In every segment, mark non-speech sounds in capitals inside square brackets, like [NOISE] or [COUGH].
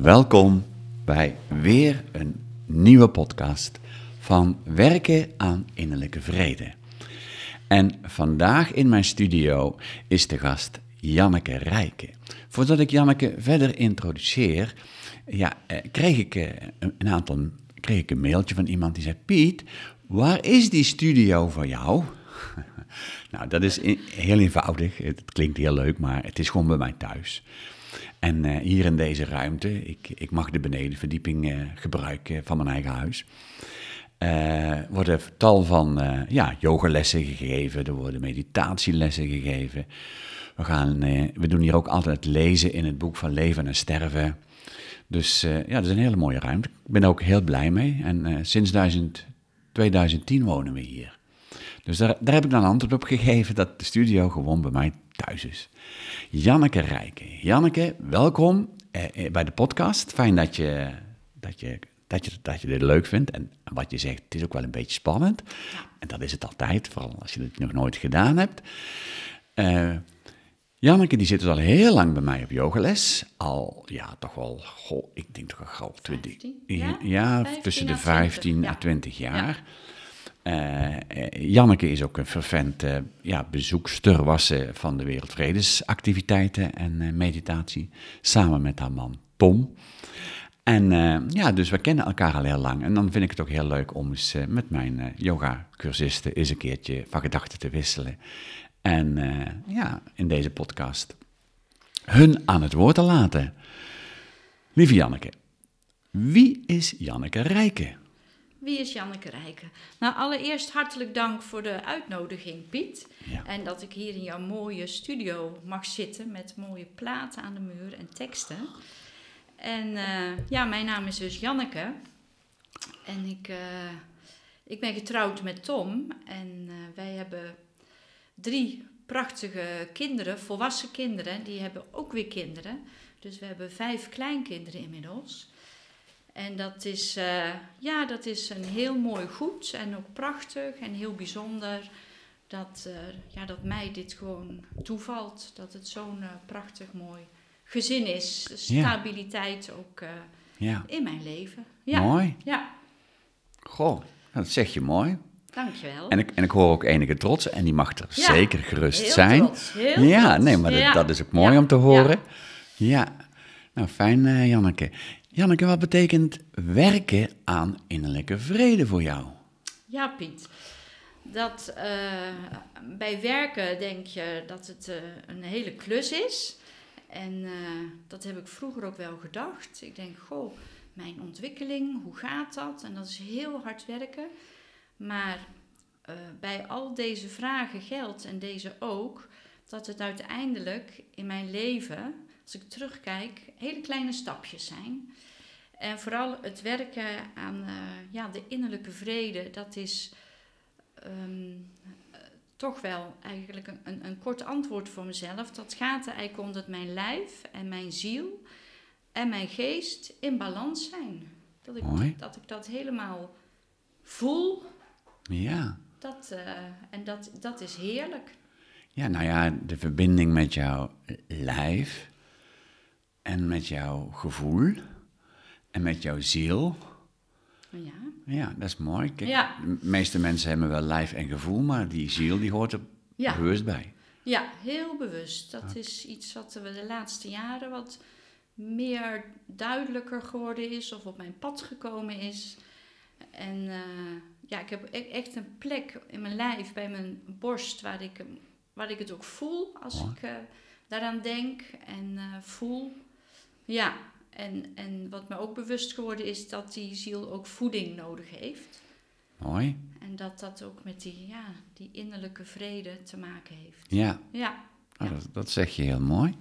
Welkom bij weer een nieuwe podcast van Werken aan Innerlijke Vrede. En vandaag in mijn studio is de gast Janneke Rijken. Voordat ik Janneke verder introduceer, ja, eh, kreeg, ik, eh, een aantal, kreeg ik een mailtje van iemand die zei: Piet, waar is die studio van jou? [LAUGHS] nou, dat is heel eenvoudig. Het klinkt heel leuk, maar het is gewoon bij mij thuis. En uh, hier in deze ruimte, ik, ik mag de benedenverdieping uh, gebruiken van mijn eigen huis. Uh, worden tal van ja, yogalessen gegeven, er worden meditatielessen gegeven. We, gaan, we doen hier ook altijd lezen in het boek van Leven en Sterven. Dus ja, dat is een hele mooie ruimte. Ik ben er ook heel blij mee. En sinds 1000, 2010 wonen we hier. Dus daar, daar heb ik dan antwoord op gegeven dat de studio gewoon bij mij thuis is. Janneke Rijken. Janneke, welkom eh, eh, bij de podcast. Fijn dat je, dat, je, dat, je, dat je dit leuk vindt. En wat je zegt, het is ook wel een beetje spannend. En dat is het altijd, vooral als je het nog nooit gedaan hebt. Uh, Janneke die zit dus al heel lang bij mij op yogales. Al, ja, toch wel, goh, ik denk toch al 20, ja, ja tussen de 15 à 20 jaar. Uh, Janneke is ook een fervent uh, ja, bezoekster was van de Wereldvredesactiviteiten en meditatie, samen met haar man Tom. En ja, dus we kennen elkaar al heel lang. En dan vind ik het ook heel leuk om eens met mijn yoga-cursisten eens een keertje van gedachten te wisselen. En ja, in deze podcast hun aan het woord te laten. Lieve Janneke, wie is Janneke Rijke? Wie is Janneke Rijken? Nou, allereerst hartelijk dank voor de uitnodiging, Piet. En dat ik hier in jouw mooie studio mag zitten met mooie platen aan de muur en teksten. En uh, ja, mijn naam is dus Janneke. En ik, uh, ik ben getrouwd met Tom. En uh, wij hebben drie prachtige kinderen, volwassen kinderen. Die hebben ook weer kinderen. Dus we hebben vijf kleinkinderen inmiddels. En dat is, uh, ja, dat is een heel mooi goed en ook prachtig en heel bijzonder. Dat, uh, ja, dat mij dit gewoon toevalt. Dat het zo'n uh, prachtig mooi gezin is. Stabiliteit ook ja. in mijn leven. Ja. Mooi. Ja. Goh, dat zeg je mooi. Dankjewel. En ik, en ik hoor ook enige trots en die mag er zeker gerust heel zijn. Trots, heel ja, trots. nee, maar dat, dat, is ook mooi om te horen. Ja. Nou, fijn, Janneke. Janneke, wat betekent werken aan innerlijke vrede voor jou? Ja, Piet. Dat, uh, bij werken denk je dat het uh, een hele klus is. En uh, dat heb ik vroeger ook wel gedacht. Ik denk, goh, mijn ontwikkeling, hoe gaat dat? En dat is heel hard werken. Maar bij al deze vragen geldt, en deze ook, dat het uiteindelijk in mijn leven, als ik terugkijk, hele kleine stapjes zijn. En vooral het werken aan uh, ja, de innerlijke vrede, dat is um, toch wel eigenlijk een, een, een, kort antwoord voor mezelf. Dat gaat er eigenlijk om dat mijn lijf en mijn ziel en mijn geest in balans zijn. Dat ik, Mooi. dat, ik dat helemaal voel. Ja. Dat, uh, en dat, dat is heerlijk. Ja, nou ja, de verbinding met jouw lijf en met jouw gevoel en met jouw ziel. Ja. Ja, dat is mooi. Kijk, ja. De meeste mensen hebben wel lijf en gevoel, maar die ziel die hoort er ja. bewust bij. Ja, heel bewust. Dat is iets wat we de laatste jaren wat meer duidelijker geworden is of op mijn pad gekomen is. En uh, ja, ik heb e-, echt een plek in mijn lijf, bij mijn borst, waar ik, waar ik het ook voel als ik uh, daaraan denk en uh, voel. Ja, en, en wat me ook bewust geworden is dat die ziel ook voeding nodig heeft. Mooi. En dat dat ook met die, ja, die innerlijke vrede te maken heeft. Ja. Ja. Oh, dat, dat, zeg je heel mooi.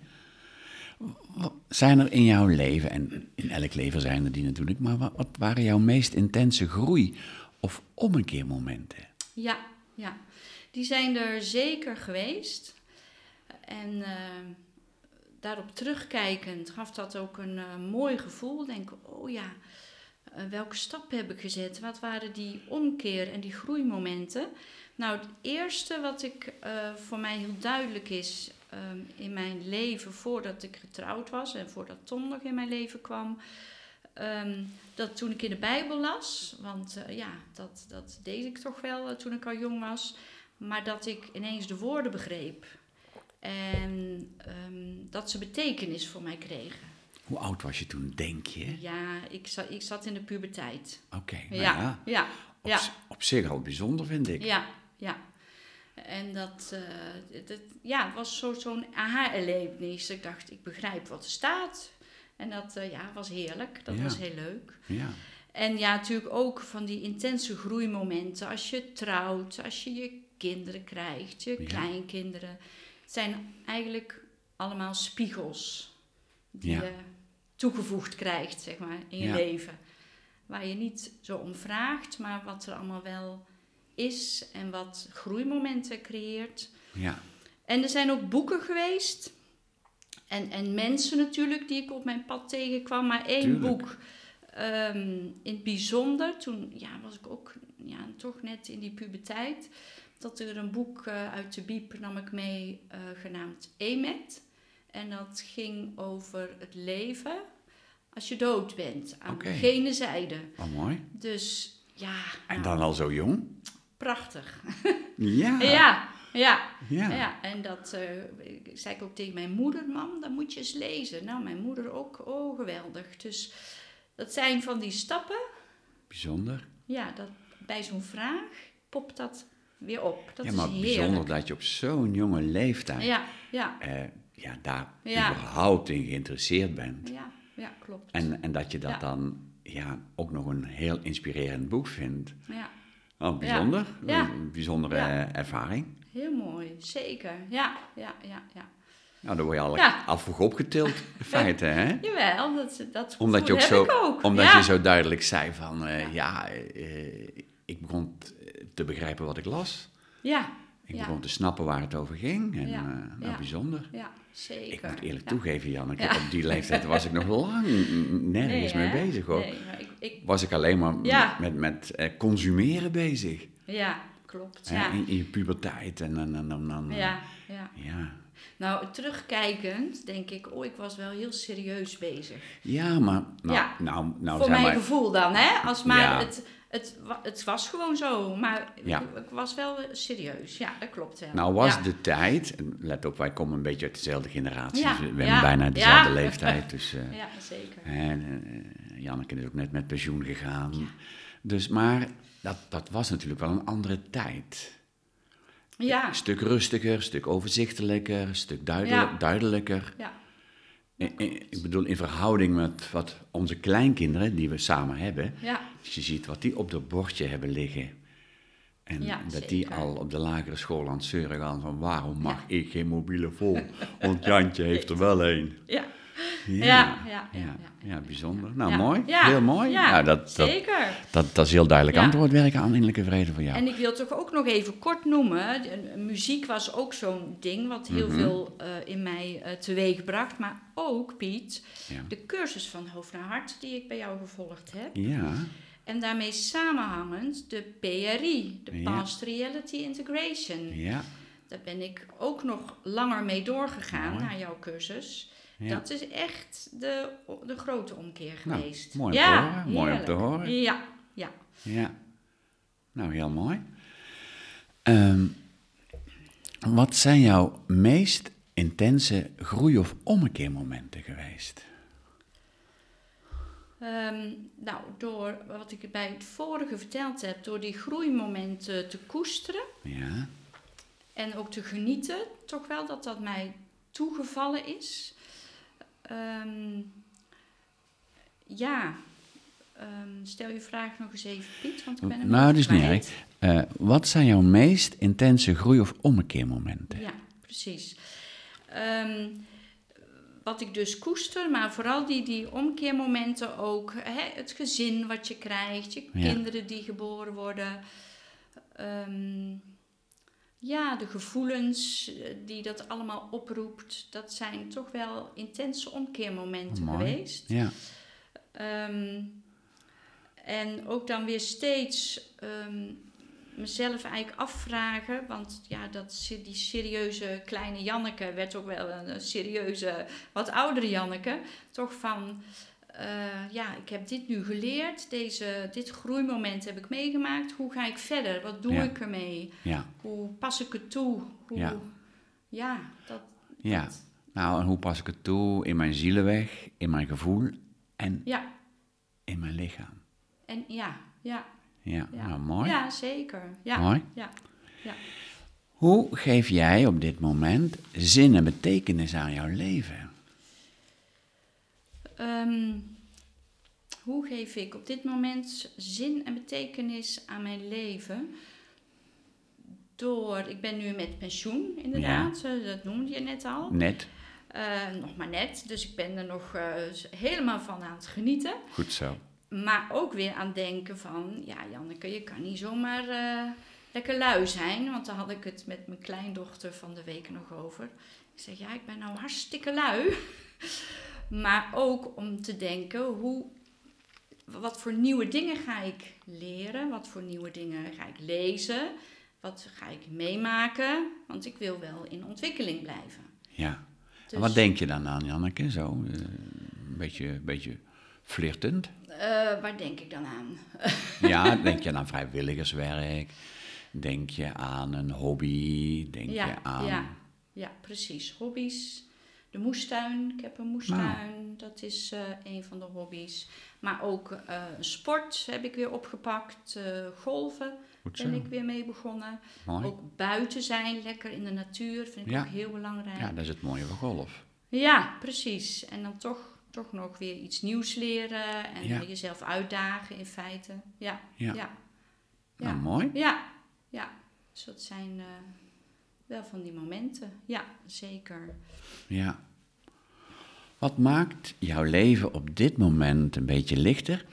Zijn er in jouw leven, en in elk leven zijn er die natuurlijk, maar wat, wat waren jouw meest intense groei- of ommekeermomenten? Ja, ja, die zijn er zeker geweest. En uh, daarop terugkijkend gaf dat ook een uh, mooi gevoel. Denk, oh ja, uh, welke stappen heb ik gezet? Wat waren die omkeer en die groeimomenten? Nou, het eerste wat ik uh, voor mij heel duidelijk is, ehm, in mijn leven voordat ik getrouwd was en voordat Tom nog in mijn leven kwam. ehm, dat toen ik in de Bijbel las, want eh, ja, dat, dat deed ik toch wel eh, toen ik al jong was, maar dat ik ineens de woorden begreep en ehm, dat ze betekenis voor mij kregen. Hoe oud was je toen, denk je? Ja, ik, za ik zat in de puberteit. Oké, nou Ja, ja. ja, Op, ja. z- op zich al bijzonder, vind ik. Ja, ja. En dat, eh, dat ja, het was zo- zo'n aha-erlevenis. Ik dacht, ik begrijp wat er staat. En dat eh, ja, was heerlijk. Dat Ja. was heel leuk. Ja, En ja, natuurlijk ook van die intense groeimomenten. Als je trouwt, als je je kinderen krijgt, je Ja. kleinkinderen. Het zijn eigenlijk allemaal spiegels die Ja. je toegevoegd krijgt, zeg maar, in je Ja. leven. Waar je niet zo om vraagt, maar wat er allemaal wel is en wat groeimomenten creëert. ja, En er zijn ook boeken geweest. En, en mensen natuurlijk die ik op mijn pad tegenkwam. Maar één Tuurlijk. boek ehm, in het bijzonder. Toen ja, was ik ook ja, toch net in die puberteit. Dat er een boek eh, uit de Biep nam ik mee, eh, genaamd Emet. En dat ging over het leven als je dood bent. Aan Oké. gene zijde. oh mooi. Dus ja, En nou, dan al zo jong? prachtig. [LAUGHS] Ja. Ja, ja. Ja. Ja, en dat eh, zei ik ook tegen mijn moeder, mam, dat moet je eens lezen. Nou, mijn moeder ook, oh geweldig. Dus dat zijn van die stappen, Bijzonder. ja, dat, bij zo'n vraag popt dat weer op. Dat ja, is maar heerlijk. bijzonder dat je op zo'n jonge leeftijd Ja, ja, eh, ja, daar Ja. überhaupt in geïnteresseerd bent. ja, ja, klopt. En, en dat je dat Ja. dan ja, ook nog een heel inspirerend boek vindt. Ja, Oh, bijzonder. Een bijzondere ervaring. heel mooi, zeker. Ja, ja, ja, ja. Nou, daar word je al Ja. al vroeg opgetild, [LAUGHS] in feite, hè? Jawel, dat, dat Omdat je ook zo, heb ik ook. omdat je zo duidelijk zei van, eh, Ja. eh, ik begon te begrijpen wat ik las. Ja, Ik Ja. begon te snappen waar het over ging. En Ja. eh, nou, Ja. bijzonder. ja, zeker. Ik moet eerlijk Ja. toegeven, Janneke, Ja. op die leeftijd was ik nog lang nergens Nee, mee bezig, hoor. Nee, ik, ik, Was ik alleen maar Ja. met, met eh, consumeren bezig. ja, klopt. Ja. In, in je puberteit en dan... dan- dan- Ja, ja. ja. Nou, terugkijkend denk ik, oh, ik was wel heel serieus bezig. Ja, maar... Nou, Ja. nou, nou Voor mijn maar... gevoel dan, hè? Als maar Ja. het, het, het was gewoon zo, maar Ja. ik, ik was wel serieus. Ja, dat klopt wel. Nou was ja. de tijd, en let op, wij komen een beetje uit dezelfde generatie. Ja, dus we hebben bijna dezelfde leeftijd. Dus eh, [LAUGHS] Ja, zeker. en, eh, Janneke is ook net met pensioen gegaan. Dus, maar dat, dat was natuurlijk wel een andere tijd. Ja, Een stuk rustiger, een stuk overzichtelijker, een stuk duidelijk, Ja. duidelijker. ja, Ik bedoel, in verhouding met wat onze kleinkinderen, die we samen hebben, ja, als je ziet wat die op dat bordje hebben liggen. En Ja, dat die al op de lagere school aan het zeuren gaan van waarom mag ik geen mobiele phone? [LAUGHS] Want Jantje heeft er wel een. ja. Ja, Ja, ja, ja, bijzonder. Nou, mooi. Heel mooi. Ja, nou, dat, dat, zeker. dat, dat is heel duidelijk antwoord werken aan innerlijke vrede voor jou. En ik wil toch ook nog even kort noemen, de- muziek was ook zo'n ding wat heel Mhm. veel eh, in mij eh, teweeg bracht. Maar ook, Piet, de cursus van hoofd naar hart die ik bij jou gevolgd heb. ja, En daarmee samenhangend de PRI, de Ja. Past Reality Integration. ja, Daar ben ik ook nog langer mee doorgegaan Mooi. naar jouw cursus. ja. Dat is echt de, de grote omkeer Nou, geweest. mooi om te ja, horen, mooi om te horen. Ja, ja. Ja, nou heel mooi. Ehm, wat zijn jouw meest intense groei- of ommekeermomenten geweest? Ehm, nou, door wat ik bij het vorige verteld heb, door die groeimomenten te koesteren Ja, en ook te genieten, toch wel dat dat mij toegevallen is. Ehm, ja, Ehm, stel je vraag nog eens even, Piet, want ik ben hem nou, dat is niet erg. Eh, wat zijn jouw meest intense groei- of ommekeermomenten? Ja, precies. Wat ik dus koester, maar vooral die, die omkeermomenten ook. Hè, het gezin wat je krijgt, je Ja. kinderen die geboren worden. Ehm, ja, de gevoelens eh, die dat allemaal oproept. Dat zijn toch wel intense omkeermomenten Oh, geweest. Ja, Ehm, en ook dan weer steeds ehm, mezelf eigenlijk afvragen, want ja, dat, die serieuze kleine Janneke werd ook wel een, serieuze, wat oudere Janneke. Toch van, eh, ja, ik heb dit nu geleerd, deze, dit groeimoment heb ik meegemaakt. Hoe ga ik verder? Wat doe Ja. ik ermee? Ja, Hoe pas ik het toe? Hoe, Ja. ja, dat, ja. dat- Nou, en hoe pas ik het toe in mijn zielenweg, in mijn gevoel en ja, in mijn lichaam? en ja, ja. Ja, Ja. nou mooi. Ja, zeker. Ja, Mooi. ja, ja. Hoe geef jij op dit moment zin en betekenis aan jouw leven? Ehm, hoe geef ik op dit moment zin en betekenis aan mijn leven? Door, ik ben nu met pensioen inderdaad, eh, dat noemde je net al. Net, Eh, nog maar net, dus ik ben er nog eh, helemaal van aan het genieten. goed zo. Maar ook weer aan denken van, ja Janneke, je kan niet zomaar eh, lekker lui zijn. Want daar had ik het met mijn kleindochter van de week nog over. Ik zeg, ja, ik ben nou hartstikke lui. [LAUGHS] maar ook om te denken, hoe, wat voor nieuwe dingen ga ik leren? Wat voor nieuwe dingen ga ik lezen? Wat ga ik meemaken? Want ik wil wel in ontwikkeling blijven. Ja. Dus, En wat denk je dan aan, Janneke? Zo, eh, een beetje, beetje flirtend. eh, waar denk ik dan aan? [LAUGHS] Ja, denk je aan vrijwilligerswerk? Denk je aan een hobby? Denk Ja, je aan... ja. Ja, precies. Hobby's. De moestuin. Ik heb een moestuin. Dat is eh, een van de hobby's. Maar ook eh, sport heb ik weer opgepakt. golven ben ik weer mee begonnen. mooi. Ook buiten zijn, lekker in de natuur, vind ik Ja. ook heel belangrijk. Ja, dat is het mooie van golf. Ja, precies. En dan toch, toch nog weer iets nieuws leren en Ja. jezelf uitdagen in feite. Ja, Ja. ja, Nou, mooi. ja. ja. Dus dat zijn eh, wel van die momenten. Ja, zeker. Ja. Wat maakt jouw leven op dit moment een beetje lichter?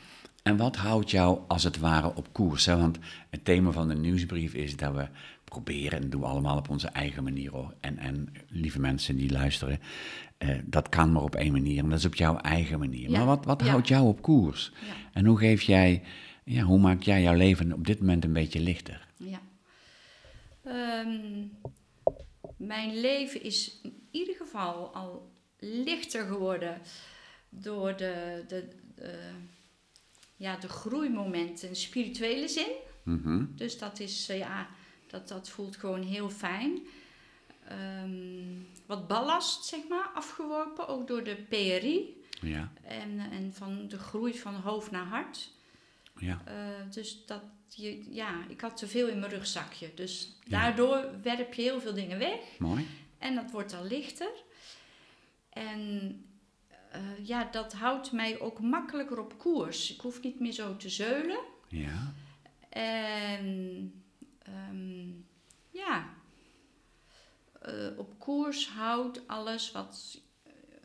En wat houdt jou als het ware op koers? Hè? Want het thema van de nieuwsbrief is dat we proberen, en dat doen we allemaal op onze eigen manier hoor. En, en lieve mensen die luisteren, eh, dat kan maar op één manier. En dat is op jouw eigen manier. Ja, Maar wat, wat ja. houdt jou op koers? Ja. En hoe geef jij, ja, hoe maak jij jouw leven op dit moment een beetje lichter? Ja. Ehm, mijn leven is in ieder geval al lichter geworden door de, de, de, ja, de groeimomenten in spirituele zin. Mhm. Dus dat is, eh, ja, dat, dat voelt gewoon heel fijn. Ehm, wat ballast, zeg maar, afgeworpen, ook door de PRI. Ja, En, en van de groei van hoofd naar hart. ja, Eh, dus dat je, ja, ik had te veel in mijn rugzakje. Dus Ja. daardoor werp je heel veel dingen weg. mooi. En dat wordt al lichter. En eh, ja, dat houdt mij ook makkelijker op koers. Ik hoef niet meer zo te zeulen. Ja, En ehm, ja, eh, op koers houdt alles wat.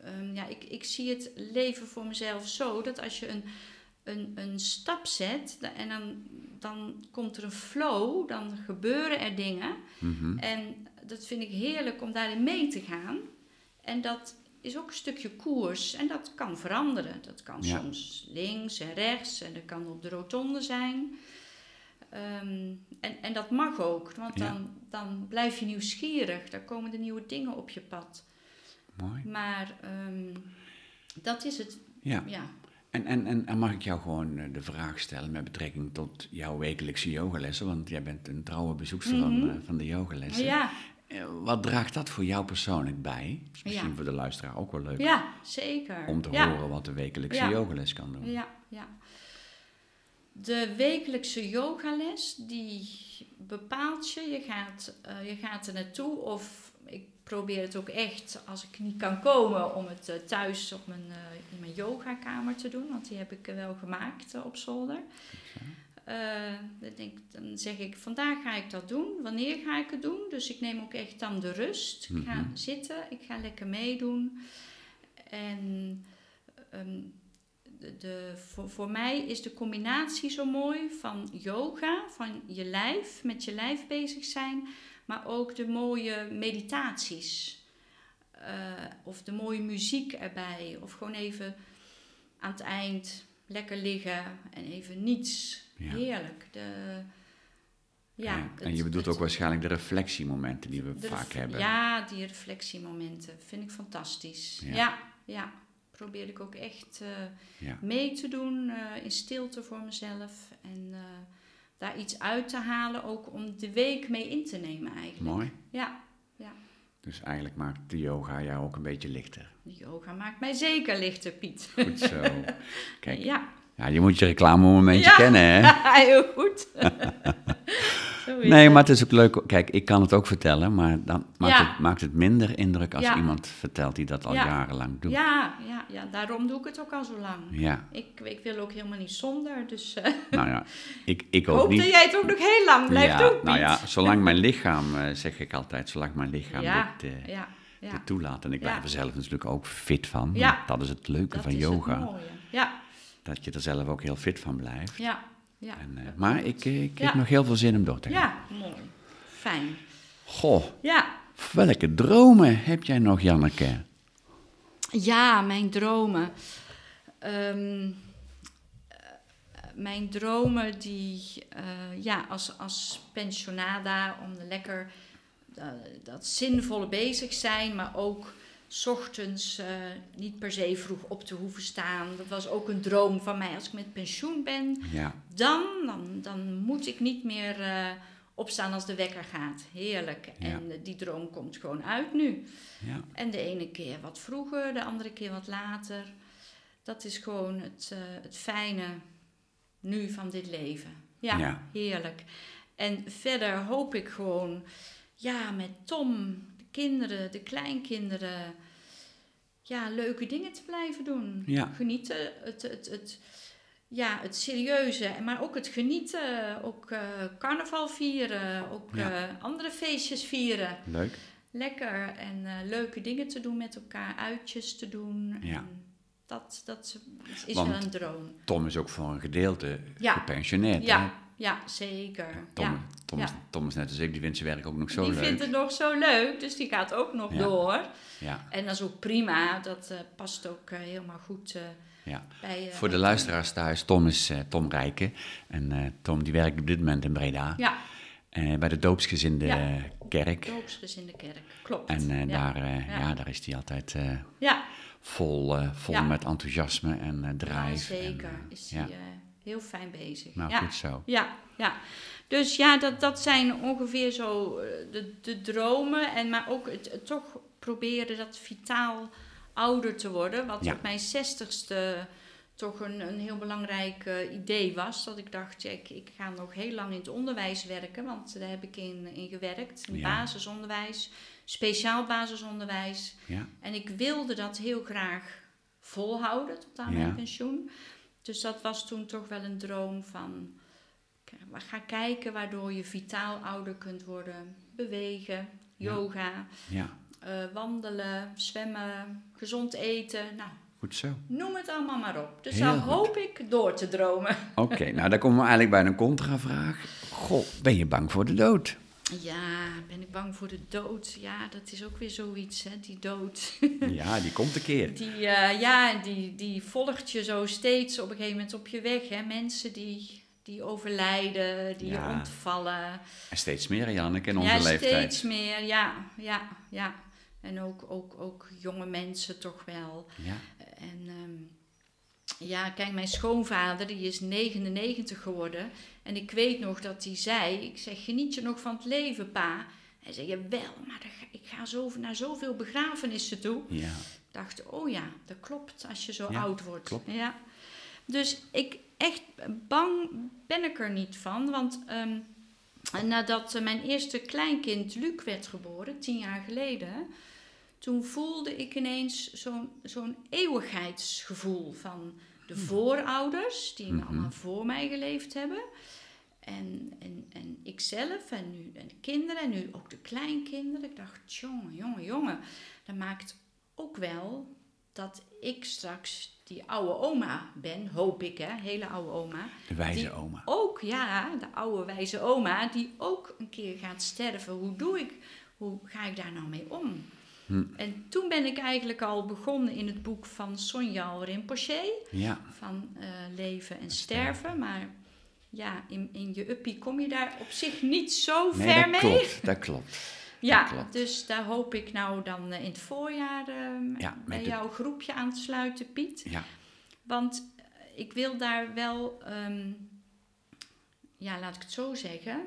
ehm, ja, ik, ik zie het leven voor mezelf zo dat als je een, een, een stap zet en dan, dan komt er een flow, dan gebeuren er dingen. mhm. En dat vind ik heerlijk om daarin mee te gaan. En dat is ook een stukje koers en dat kan veranderen. Dat kan Ja. soms links en rechts en dat kan op de rotonde zijn. Ehm, en, en dat mag ook, want Ja. dan, dan blijf je nieuwsgierig. Dan komen er nieuwe dingen op je pad. mooi. Maar ehm, dat is het, Ja. ja. En, en, en, en mag ik jou gewoon eh, de vraag stellen met betrekking tot jouw wekelijkse yogalessen? Want jij bent een trouwe bezoekster van, Mhm. eh, van de yogalessen. Ja, Eh, Wat draagt dat voor jou persoonlijk bij? Is misschien Ja. voor de luisteraar ook wel leuk ja, zeker. om te ja. horen wat de wekelijkse yogales kan doen. Ja, ja. De wekelijkse yogales, die bepaalt je. Je gaat, eh, je gaat er naartoe of ik probeer het ook echt, als ik niet kan komen, om het eh, thuis op mijn, eh, in mijn yogakamer te doen. Want die heb ik wel gemaakt op zolder. Dan, denk, dan zeg ik, vandaag ga ik dat doen. Wanneer ga ik het doen? Dus ik neem ook echt dan de rust. Ik ga Mhm. zitten, ik ga lekker meedoen. En ehm, de, de, voor, voor mij is de combinatie zo mooi van yoga, van je lijf, met je lijf bezig zijn, maar ook de mooie meditaties. Eh, of de mooie muziek erbij. Of gewoon even aan het eind lekker liggen en even niets. Ja. Heerlijk. De, Ja, en het- je bedoelt het- ook waarschijnlijk de reflectiemomenten die we vaak hebben. Ja, die reflectiemomenten vind ik fantastisch. Ja. Ja, ja. Probeer ik ook echt eh, Ja. mee te doen eh, in stilte voor mezelf. En eh, daar iets uit te halen, ook om de week mee in te nemen eigenlijk. Mooi. Ja, Dus eigenlijk maakt de yoga jou ook een beetje lichter. de yoga maakt mij zeker lichter, Piet. Goed zo. [LAUGHS] Kijk, Ja, ja, je moet je reclamemomentje Ja. kennen, hè? [LAUGHS] heel goed. [LAUGHS] Is Nee, maar het is ook leuk. Kijk, ik kan het ook vertellen, maar dan maakt, Ja. het, maakt het minder indruk als iemand vertelt die dat al Ja. jarenlang doet. Ja, ja, ja, daarom doe ik het ook al zo lang. Ja, Ik, ik wil ook helemaal niet zonder, dus eh, [LAUGHS] nou ja, ik, ik [LAUGHS] ook hoop niet. dat jij het ook nog heel lang blijft ja, doen, nou ja, zolang mijn [LAUGHS] lichaam, eh, zeg ik altijd, zolang mijn lichaam dit, eh, dit toelaat. En ik blijf er zelf natuurlijk ook fit van. Dat is het leuke Dat van is yoga. het mooie. Ja, Dat je er zelf ook heel fit van blijft. ja, ja. En, eh, maar ik, eh, ik Ja. heb nog heel veel zin om door te gaan. Ja, mooi. Fijn. Goh, Ja. welke dromen heb jij nog, Janneke? Ja, mijn dromen. Ehm, eh, mijn dromen die, ja, als, als pensionada, om lekker dat zinvolle bezig zijn, maar ook ochtends eh, niet per se vroeg op te hoeven staan. Dat was ook een droom van mij. Als ik met pensioen ben, Ja, dan, dan, dan moet ik niet meer eh, opstaan als de wekker gaat. Heerlijk. Ja. En eh, die droom komt gewoon uit nu. ja, En de ene keer wat vroeger, de andere keer wat later. Dat is gewoon het, het fijne nu van dit leven. Ja, heerlijk. En verder hoop ik gewoon, ja, met Tom, kinderen, de kleinkinderen, ja, leuke dingen te blijven doen. Ja. Genieten, het, het, het, ja, het serieuze, maar ook het genieten. Ook eh, carnaval vieren, ook Ja. eh, andere feestjes vieren. leuk. Lekker en eh, leuke dingen te doen met elkaar, uitjes te doen. Ja. En dat, dat is Want- wel een droom. Tom is ook voor een gedeelte Ja. gepensioneerd. hè? Ja, zeker. Tom, ja. Tom. Is, Tom is net als ik, die vindt zijn werk ook nog zo die leuk. vindt het nog zo leuk, dus die gaat ook nog door. Ja, En dat is ook prima, dat eh, past ook eh, helemaal goed eh, ja. bij... Voor de luisteraars thuis, Tom is Tom Rijken. En Tom die werkt op dit moment in Breda. Ja, bij de doopsgezinde Ja. kerk. doopsgezinde kerk, klopt. En daar, Ja. daar is hij altijd Ja, vol, vol met enthousiasme en eh ja, drive. zeker. En, is ja. Heel fijn bezig. Nou, ja. goed zo. Ja, ja. Dus ja, dat, dat zijn ongeveer zo eh, de, de dromen. En maar ook het, het toch proberen dat vitaal ouder te worden. Wat Ja. op mijn zestigste toch een, een heel belangrijk eh, idee was. Dat ik dacht, ja, ik, ik ga nog heel lang in het onderwijs werken. Want daar heb ik in, in gewerkt. In Ja. basisonderwijs, speciaal basisonderwijs. Ja, En ik wilde dat heel graag volhouden tot aan mijn pensioen. Dus dat was toen toch wel een droom van... gaan kijken waardoor je vitaal ouder kunt worden. Bewegen, yoga, ja, eh, wandelen, zwemmen, gezond eten. Nou, goed zo. noem het allemaal maar op. Dus dan hoop ik door te dromen. Oké, nou dan komen we eigenlijk bij een contravraag. Goh, ben je bang voor de dood? Ja, ben ik bang voor de dood? Ja, dat is ook weer zoiets, hè, die dood. [LAUGHS] Ja, die komt een keer. Die, eh, ja, die, die volgt je zo steeds op een gegeven moment op je weg. Hè? Mensen die, die overlijden, die Ja. ontvallen. En steeds meer, Janneke, in onze ja, leeftijd. steeds meer. Ja, ja, ja. En ook, ook, ook jonge mensen toch wel. Ja, En ehm, ja, kijk, mijn schoonvader die is 99 geworden. En ik weet nog dat hij zei, ik zeg, geniet je nog van het leven, pa? Hij zei, jawel, maar dan ga- ik ga zo, naar zoveel begrafenissen toe ja, dacht, oh ja, dat klopt als je zo Ja, oud wordt. klopt. Ja. Dus ik echt bang ben ik er niet van, want ehm, nadat eh, mijn eerste kleinkind Luc werd geboren, tien jaar geleden, toen voelde ik ineens zo'n zo'n eeuwigheidsgevoel van de voorouders die Mhm. allemaal voor mij geleefd hebben. En, en, en ikzelf en nu en de kinderen en nu ook de kleinkinderen. Ik dacht, jongen, jongen, jongen. Dat maakt ook wel dat ik straks die oude oma ben, hoop ik, hè, hele oude oma. de wijze Die oma. Ook, ja, de oude wijze oma, die ook een keer gaat sterven. Hoe doe ik, hoe ga ik daar nou mee om? Hm. En toen ben ik eigenlijk al begonnen in het boek van Sonja Rinpoche Ja, van eh, leven en sterven. Maar ja, in, in je uppie kom je daar op zich niet zo Nee, ver dat mee. klopt, dat klopt. Ja, klopt. dus daar hoop ik nou dan eh, in het voorjaar Ja, met bij de- jouw groepje aan te sluiten, Piet. Ja, Want ik wil daar wel, ehm, ja, laat ik het zo zeggen,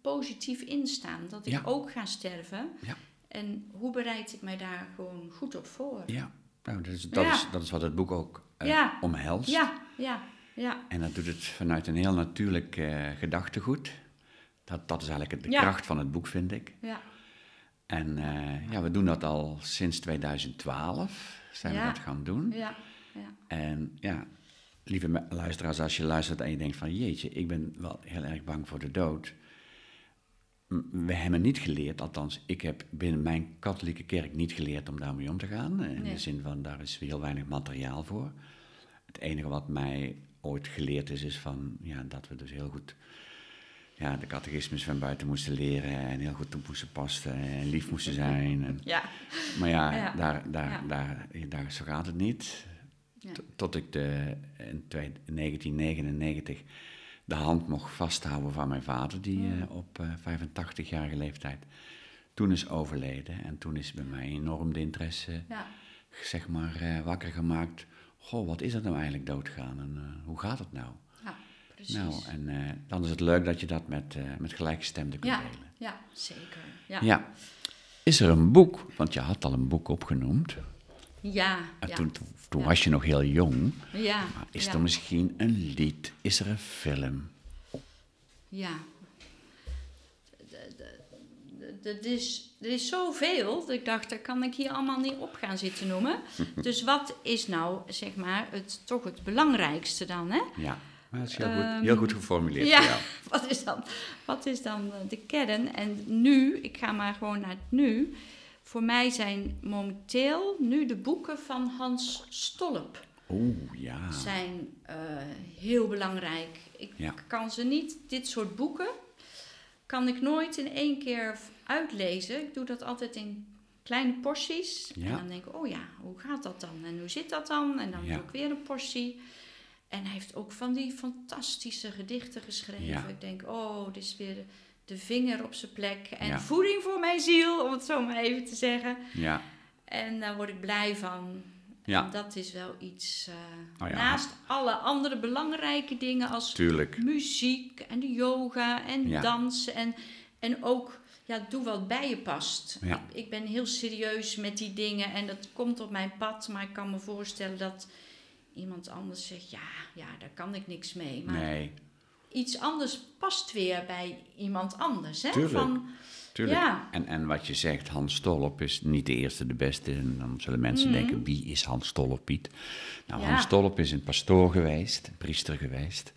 positief in staan. Dat ik Ja. ook ga sterven. Ja. En hoe bereid ik mij daar gewoon goed op voor? ja. Nou, dat, is, dat, Ja. is, dat is wat het boek ook Ja. omhelst. Ja, ja, ja. En dat doet het vanuit een heel natuurlijk eh, gedachtegoed. Dat, dat is eigenlijk de Ja. kracht van het boek, vind ik. ja. En eh, ja, we doen dat al sinds 2012, zijn we dat gaan doen. Ja, ja, En ja, lieve luisteraars, als je luistert en je denkt van jeetje, ik ben wel heel erg bang voor de dood. We hebben niet geleerd, althans ik heb binnen mijn katholieke kerk niet geleerd om daarmee om te gaan. In Nee. de zin van, daar is heel weinig materiaal voor. Het enige wat mij ooit geleerd is, is van, ja, dat we dus heel goed ja, de catechismus van buiten moesten leren en heel goed op moesten passen en lief moesten zijn. En, ja. maar ja, Ja. Daar, daar, Ja. Daar, daar, zo gaat het niet. Tot ik de, in twee- 1999 de hand mocht vasthouden van mijn vader, die Mm. eh, op eh 85-jarige leeftijd toen is overleden. En toen is bij mij enorm de interesse, ja. zeg maar, eh, wakker gemaakt. Goh, wat is dat nou eigenlijk doodgaan en hoe gaat het nou? ja precies. Nou, en dan is het leuk dat je dat met, met gelijkgestemden kunt ja, delen. ja, zeker. Ja, Ja. Is er een boek, want je had al een boek opgenoemd. Ja. En ja. toen toen, toen Ja. was je nog heel jong. ja, Maar is er misschien een lied? Is er een film? Ja. Er is, er is zoveel, dat ik dacht, dat kan ik hier allemaal niet op gaan zitten noemen. [LAUGHS] dus wat is nou, zeg maar, het, toch het belangrijkste dan, hè? Ja, maar dat is heel, Ehm, goed, heel goed geformuleerd ja. [LAUGHS] Wat is dan, wat is dan eh, de kern? En nu, ik ga maar gewoon naar het nu. Voor mij zijn momenteel nu de boeken van Hans Stolp Oeh, ja. zijn eh, heel belangrijk. Ik Ja. kan ze niet, dit soort boeken, kan ik nooit in één keer uitlezen. Ik doe dat altijd in kleine porties. Ja. En dan denk ik, oh ja, hoe gaat dat dan? En hoe zit dat dan? En dan Ja. doe ik weer een portie. En hij heeft ook van die fantastische gedichten geschreven. Ja. Ik denk, oh, dit is weer de, vinger op zijn plek. En Ja. voeding voor mijn ziel, om het zo maar even te zeggen. Ja, En daar word ik blij van. Ja. En dat is wel iets. eh, Oh ja. Naast alle andere belangrijke dingen als tuurlijk. muziek en de yoga en Ja. dansen. En, en ook, ja, doe wat bij je past. Ik, ik ben heel serieus met die dingen en dat komt op mijn pad. Maar ik kan me voorstellen dat iemand anders zegt: ja, ja daar kan ik niks mee. Maar Nee, iets anders past weer bij iemand anders. Hè? Tuurlijk. Van, tuurlijk. Ja. En, en wat je zegt, Hans Stolp is niet de eerste, de beste. En dan zullen mensen denken, wie is Hans Stolp, Piet? Nou, Mhm. Ja. Hans Stolp is een pastoor geweest, een priester geweest.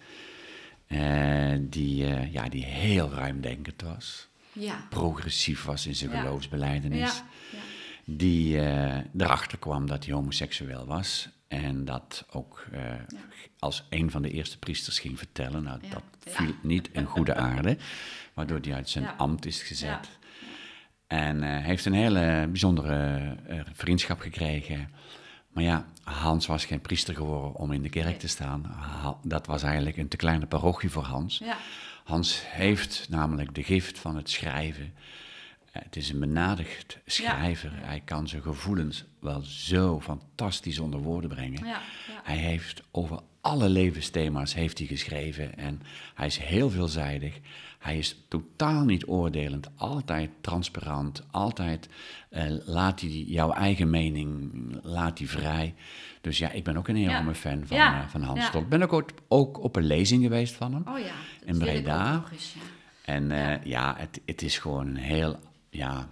eh, die, eh, ja, die heel ruimdenkend was. ja. Progressief was in zijn geloofsbeleidenis. Ja, ja. die eh, erachter kwam dat hij homoseksueel was. En dat ook eh, als een van de eerste priesters ging vertellen. Nou, Ja. dat viel niet in goede aarde, waardoor hij uit zijn ambt is gezet. En eh, heeft een hele bijzondere eh, vriendschap gekregen. Maar ja, Hans was geen priester geworden om in de kerk Nee. te staan. Ha- dat was eigenlijk een te kleine parochie voor Hans. ja. Hans heeft namelijk de gift van het schrijven. Het is een benadigd schrijver. Hij kan zijn gevoelens wel zo fantastisch onder woorden brengen. ja, ja. Hij heeft over alle levensthema's heeft hij geschreven en hij is heel veelzijdig. Hij is totaal niet oordelend, altijd transparant, altijd eh, laat hij jouw eigen mening laat hij vrij. Dus ja, ik ben ook een enorme fan van, eh, van Hans. Stolp. Ik ben ook, ooit- ook op een lezing geweest van hem. Oh ja, dat In Breda. En eh, ja, het, het is gewoon een heel ja,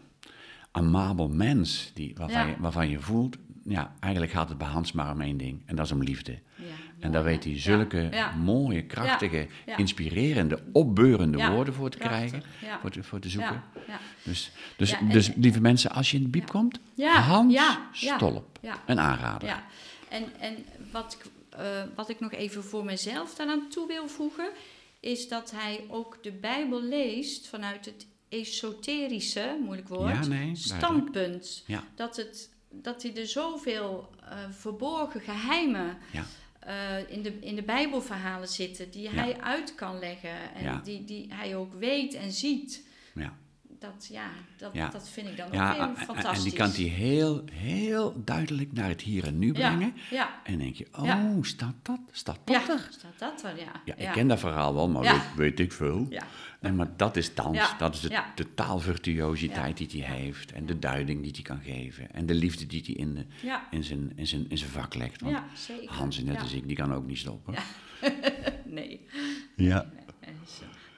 amabel mens die, waarvan, Ja. je, waarvan je voelt, ja, eigenlijk gaat het bij Hans maar om één ding. En dat is om liefde. Ja, En daar weet hij zulke Ja, mooie, krachtige, inspirerende, opbeurende woorden voor te krijgen, voor, te, voor te zoeken. Dus, dus, en- dus lieve mensen, als je in de biep komt, Hans Stolp, een aanrader. Ja, en, en wat, ik, eh, wat ik nog even voor mezelf daaraan toe wil voegen, is dat hij ook de Bijbel leest vanuit het esoterische, moeilijk woord, Ja, nee, duidelijk. standpunt. Ja. Dat, het, dat hij er zoveel eh, verborgen geheimen Ja. eh, in, de, in de Bijbelverhalen zitten, die hij uit kan leggen en die, die hij ook weet en ziet. Ja. Dat, ja, dat, Ja. dat vind ik dan ook fantastisch. en die kan hij heel, heel duidelijk naar het hier en nu brengen. Ja, En denk je, oh, staat dat? Staat dat er? Staat dat er, ja. Ja, ik ken dat verhaal wel, maar weet, weet ik veel. Ja. Nee, maar dat is dans. Dat is de, de taalvirtuositeit die hij heeft. En de duiding die hij kan geven. En de liefde die hij in, de, in, zijn, in, zijn, in zijn vak legt. Want ja zeker. Hans, net als ik, die kan ook niet stoppen. Ja. [LAUGHS] Nee. Ja. Nee, eh,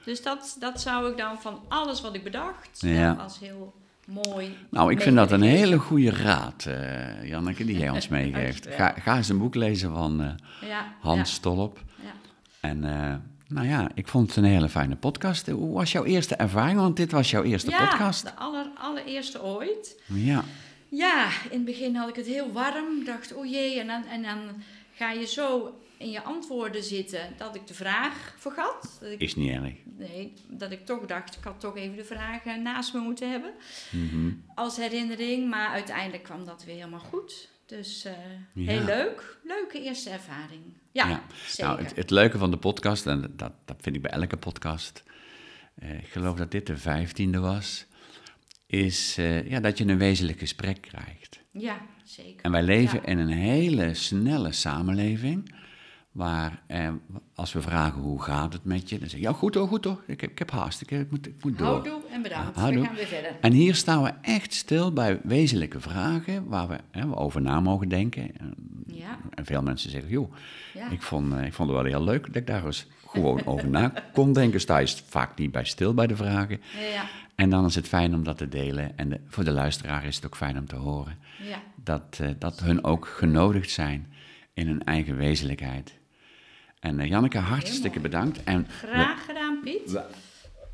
Dus dat, dat zou ik dan van alles wat ik bedacht, Ja. wel als heel mooi. Nou, ik vind dat een hele goede raad, eh, Janneke, die jij ons [LAUGHS] meegeeft. Ga, ga eens een boek lezen van eh, Ja, Hans Stolp. Ja, ja. En eh, nou ja, ik vond het een hele fijne podcast. Hoe was jouw eerste ervaring? Want dit was jouw eerste ja, podcast. de aller, allereerste ooit. Ja, Ja, in het begin had ik het heel warm. Dacht, oh jee, en dan, en dan ga je zo in je antwoorden zitten dat ik de vraag vergat. Dat ik, is niet erg. nee, dat ik toch dacht, ik had toch even de vraag eh, naast me moeten hebben. Mhm. Als herinnering, maar uiteindelijk kwam dat weer helemaal goed. Dus eh, Ja. heel leuk. Leuke eerste ervaring. Ja, Ja. zeker. Nou, het, het leuke van de podcast, en dat, dat vind ik bij elke podcast, eh, ik geloof dat dit de vijftiende was, is eh, ja, dat je een wezenlijk gesprek krijgt. Ja, zeker. En wij leven Ja. in een hele snelle samenleving, waar eh, als we vragen hoe gaat het met je, dan zeg je ja goed hoor, goed hoor, ik heb, ik heb haast, ik, ik moet, ik moet door. Houdoe en bedankt. Houdoe. We gaan weer verder. En hier staan we echt stil bij wezenlijke vragen waar we, we over na mogen denken. Ja, En veel mensen zeggen, joh, ja. ik, vond, eh, ik vond het wel heel leuk dat ik daar eens gewoon [LAUGHS] over na kon denken. Sta je vaak niet bij stil bij de vragen. Ja, En dan is het fijn om dat te delen. En de- voor de luisteraar is het ook fijn om te horen ja. dat, eh, dat hun ook genodigd zijn in hun eigen wezenlijkheid. En eh, Janneke, hartstikke bedankt. En Graag gedaan, Piet. we,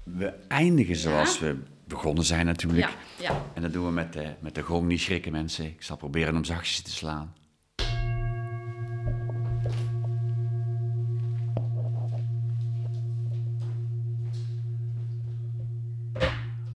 we eindigen zoals we begonnen zijn natuurlijk. Ja, ja. En dat doen we met de, met de gong niet schrikken mensen. Ik zal proberen om zachtjes te slaan.